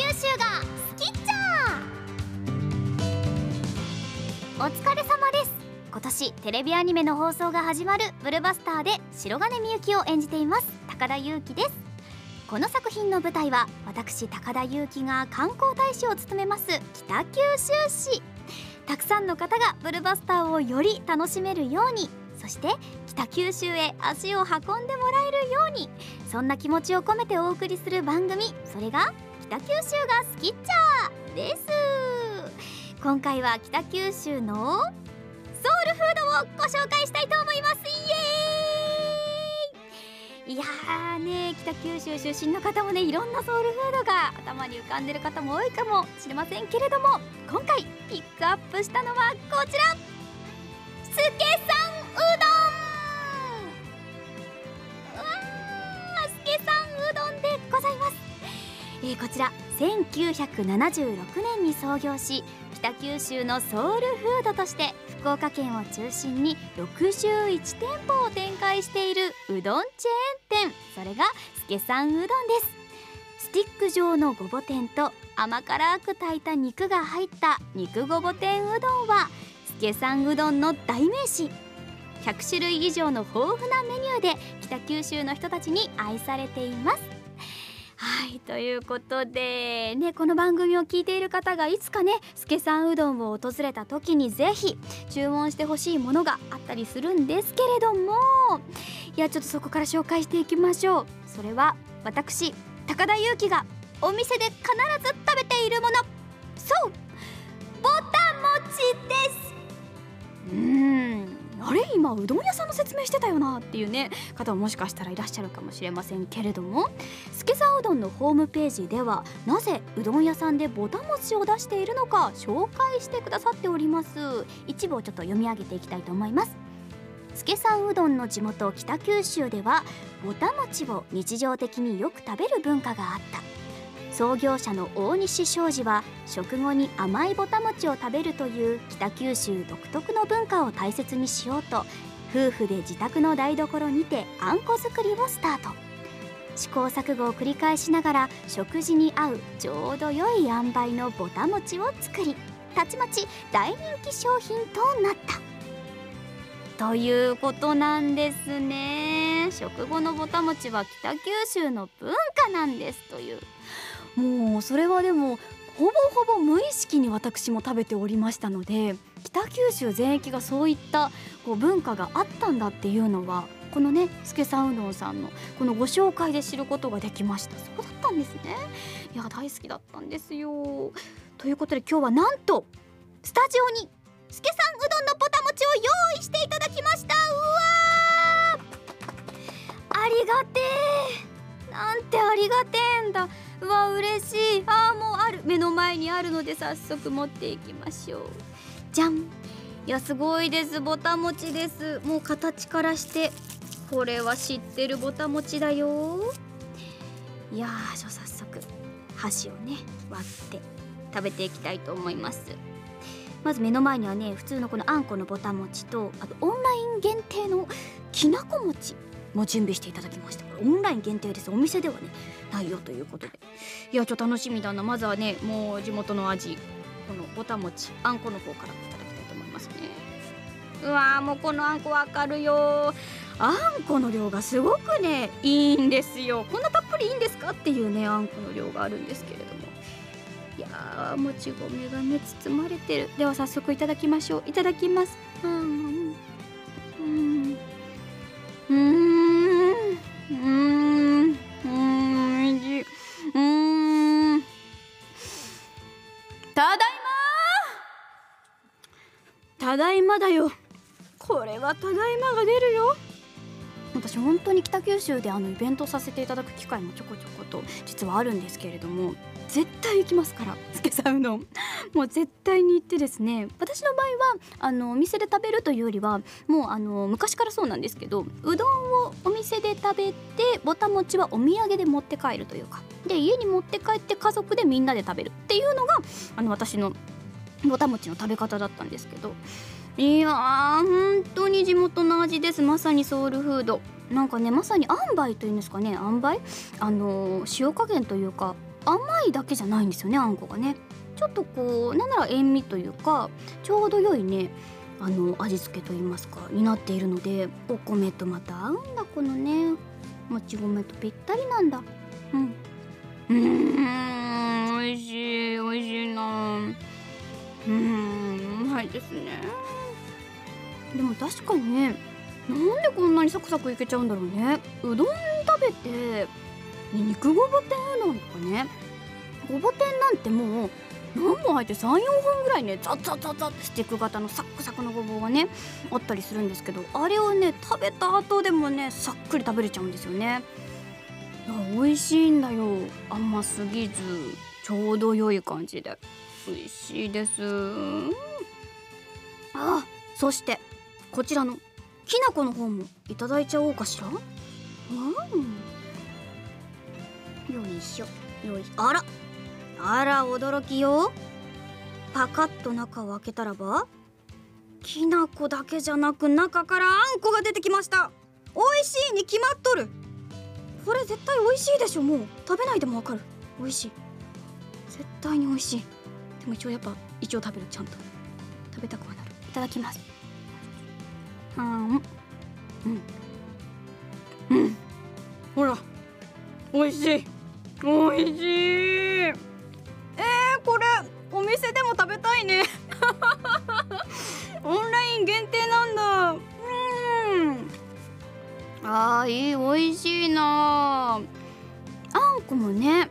九州が好きっちゃお疲れ様です今年テレビアニメの放送が始まるブルバスターで白金みゆきを演じています高田裕樹ですこの作品の舞台は私高田裕樹が観光大使を務めます北九州市たくさんの方がブルバスターをより楽しめるようにそして北九州へ足を運んでもらえるようにそんな気持ちを込めてお送りする番組それが北九州が好きっちゃです。今回は北九州のソウルフードをご紹介したいと思います。イエーイ。いやーね北九州出身の方もねいろんなソウルフードが頭に浮かんでる方も多いかもしれませんけれども今回ピックアップしたのはこちら。ら1976年に創業し北九州のソウルフードとして福岡県を中心に61店舗を展開しているうどんチェーン店。それがすけさんうどんです。スティック状のごぼ天と甘辛く炊いた肉が入った肉ごぼ天うどんはすけさんうどんの代名詞。100種類以上の豊富なメニューで北九州の人たちに愛されています。はいということでねこの番組を聞いている方がいつかねすけさんうどんを訪れた時にぜひ注文してほしいものがあったりするんですけれどもいやちょっとそこから紹介していきましょう。それは私高田裕樹がお店で必ず食べているもの。そう今うどん屋さんの説明してたよなっていうね方ももしかしたらいらっしゃるかもしれませんけれども。助さんうどんのホームページではなぜうどん屋さんでぼたもちを出しているのか紹介してくださっております。一部をちょっと読み上げていきたいと思います。助さんうどんの地元北九州ではぼたもちを日常的によく食べる文化があった。創業者の大西昌司は食後に甘いぼたもちを食べるという北九州独特の文化を大切にしようと夫婦で自宅の台所にてあんこ作りをスタート。試行錯誤を繰り返しながら食事に合うちょうど良い塩梅のぼたもちを作りたちまち大人気商品となった。ということなんですね。食後のぼたもちは北九州の文化なんですという。もうそれはでもほぼほぼ無意識に私も食べておりましたので北九州全域がそういったこう文化があったんだっていうのはこのね助さんうどんさんのこのご紹介で知ることができました。そうだったんですね。いや大好きだったんですよ。ということで今日はなんとスタジオに助さんうどんのぼたもちを用意していただきました。うわー。ありがてえなんてありがてえんだ。うわ嬉しい。あーもうある。目の前にあるので早速持っていきましょう。じゃん。いやすごいです。ぼたもちです。もう形からしてこれは知ってるぼたもちだよ。いやーじゃあ早速箸をね割って食べていきたいと思います。まず目の前にはね普通のこのあんこのぼたもちとあとオンライン限定のきなこ餅も準備していただきました。これオンライン限定です。お店ではねないよということで。いやちょっと楽しみだな。まずはねもう地元の味。このぼたもちあんこの方からいただきたいと思いますね。うわーもうこのあんこわかるよあんこの量がすごくねいいんですよ。こんなたっぷりいいんですかっていうねあんこの量があるんですけれども。いやーもち米がね包まれてる。では早速いただきましょう。いただきます。うんうん。ただいまだよ。これはただいまが出るよ。私本当に北九州であのイベントさせていただく機会もちょこちょこと実はあるんですけれども絶対行きますからスケさんうどんもう絶対に行ってですね私の場合はあのお店で食べるというよりはもうあの昔からそうなんですけどうどんをお店で食べてぼたもちはお土産で持って帰るというか。で家に持って帰って家族でみんなで食べるっていうのがあの私のぼたもちの食べ方だったんですけどいやー本当に地元の味です。まさにソウルフード。なんかねまさに塩梅というんですかね。塩梅あのー塩加減というか甘いだけじゃないんですよねあんこがね。ちょっとこうなんなら塩味というかちょうど良いねあの味付けといいますかになっているのでお米とまた合うんだこのね。もち米とぴったりなんだ。うん。うーですね。でも確かにねなんでこんなにサクサクいけちゃうんだろうね。うどん食べて肉ごぼ天うどんとかね。ごぼ天なんてもう何本入って34分ぐらいねザッザッザッザッってスティック型のサクサクのごぼうがねあったりするんですけどあれをね食べた後でもねさっくり食べれちゃうんですよね。いや美味しいんだよ。甘すぎずちょうど良い感じで。美味しいです。あそしてこちらのきな粉の方もいただいちゃおうかしら？うん。よいしょ。よいあら。あら驚きよ。パカッと中を開けたらばきな粉だけじゃなく中からあんこが出てきました。美味しいに決まっとる。これ絶対美味しいでしょ。もう食べないでもわかる。美味しい。絶対に美味しい。でも一応やっぱ一応食べる。ちゃんと。食べたくはなるいただきます。うん。うん。うん。ほら。美味しい。美味しい。えー、これお店でも食べたいね。オンライン限定なんだ。うん。あーいい美味しいな。あんこもね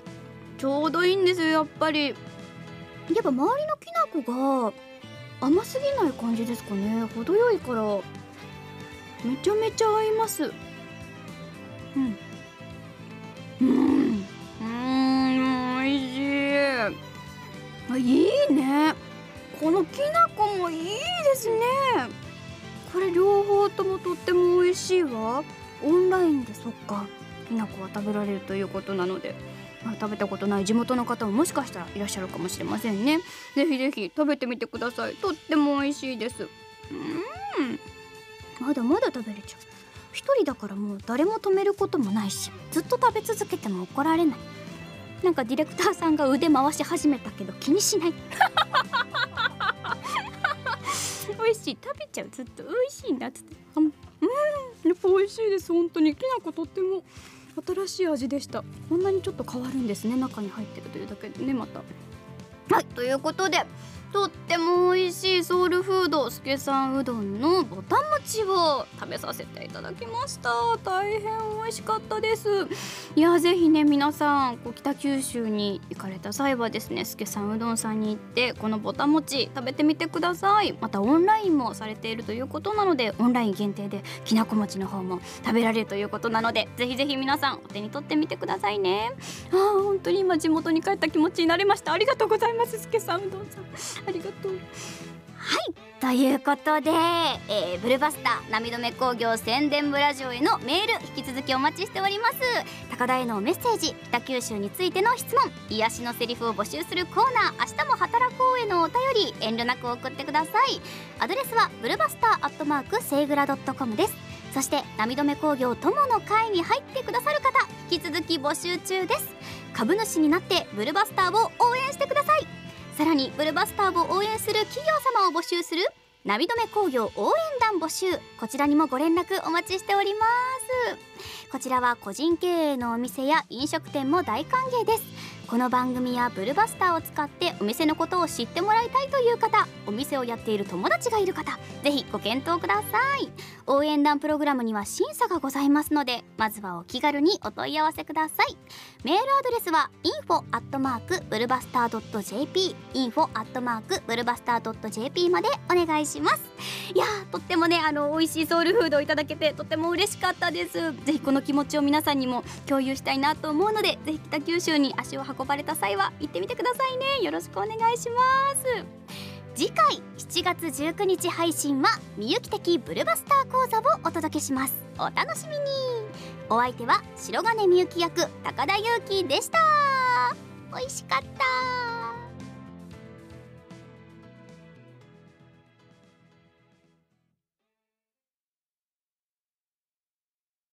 ちょうどいいんですよやっぱり。やっぱ周りのきな粉が甘すぎない感じですかね。程よいから。めちゃめちゃ合います。うん。うん。うん。美味しい。あいいね。このきな粉もいいですね。これ両方ともとっても美味しいわ。オンラインでそっか。きな粉は食べられるということなので、まあ、食べたことない地元の方ももしかしたらいらっしゃるかもしれませんね。ぜひぜひ食べてみてください。とっても美味しいです。うん。まだまだ食べれちゃう。一人だからもう誰も止めることもないしずっと食べ続けても怒られない。なんかディレクターさんが腕回し始めたけど気にしない。美味しい。食べちゃう。ずっと美味しいなっつって。うん。やっぱ美味しいです。本当に。きな粉とっても。新しい味でした。こんなにちょっと変わるんですね。中に入ってるというだけでねまた。はい。ということでとっても美味しいソウルフードすけさんうどんのぼたもちを食べさせていただきました。大変美味しかったです。いやぜひね皆さんこう北九州に行かれた際はですねすけさんうどんさんに行ってこのぼたもち食べてみてください。またオンラインもされているということなのでオンライン限定できなこ餅の方も食べられるということなのでぜひぜひ皆さんお手に取ってみてくださいね。あ本当に今地元に帰った気持ちになれました。ありがとうございます。すけさんうどんさんありがとう。はい。ということで、えーブルバスター涙目工業宣伝部ラジオへのメール引き続きお待ちしております。高田へのメッセージ北九州についての質問癒しのセリフを募集するコーナー明日も働こうへのお便り遠慮なく送ってください。アドレスはブルバスターアットマークセイグラドットコムです。そして涙目工業友の会に入ってくださる方引き続き募集中です。株主になってブルバスターを応援してください。さらにブルバスターを応援する企業様を募集するナビ止め工業応援団募集。こちらにもご連絡お待ちしております。こちらは個人経営のお店や飲食店も大歓迎です。この番組やブルバスターを使ってお店のことを知ってもらいたいという方お店をやっている友達がいる方ぜひご検討ください。応援団プログラムには審査がございますのでまずはお気軽にお問い合わせください。メールアドレスは info アットマークブルバスター .jp info アットマークブルバスター .jp までお願いします。いやとってもねあの美味しいソウルフードをいただけてとっても嬉しかったです。ぜひこの気持ちを皆さんにも共有したいなと思うのでぜひ北九州に足を運ばれた際は行ってみてくださいね。よろしくお願いします。次回7月19日配信はみゆき的ブルバスター講座をお届けします。お楽しみに。お相手は白金みゆき役高田ゆうきでした。美味しかった。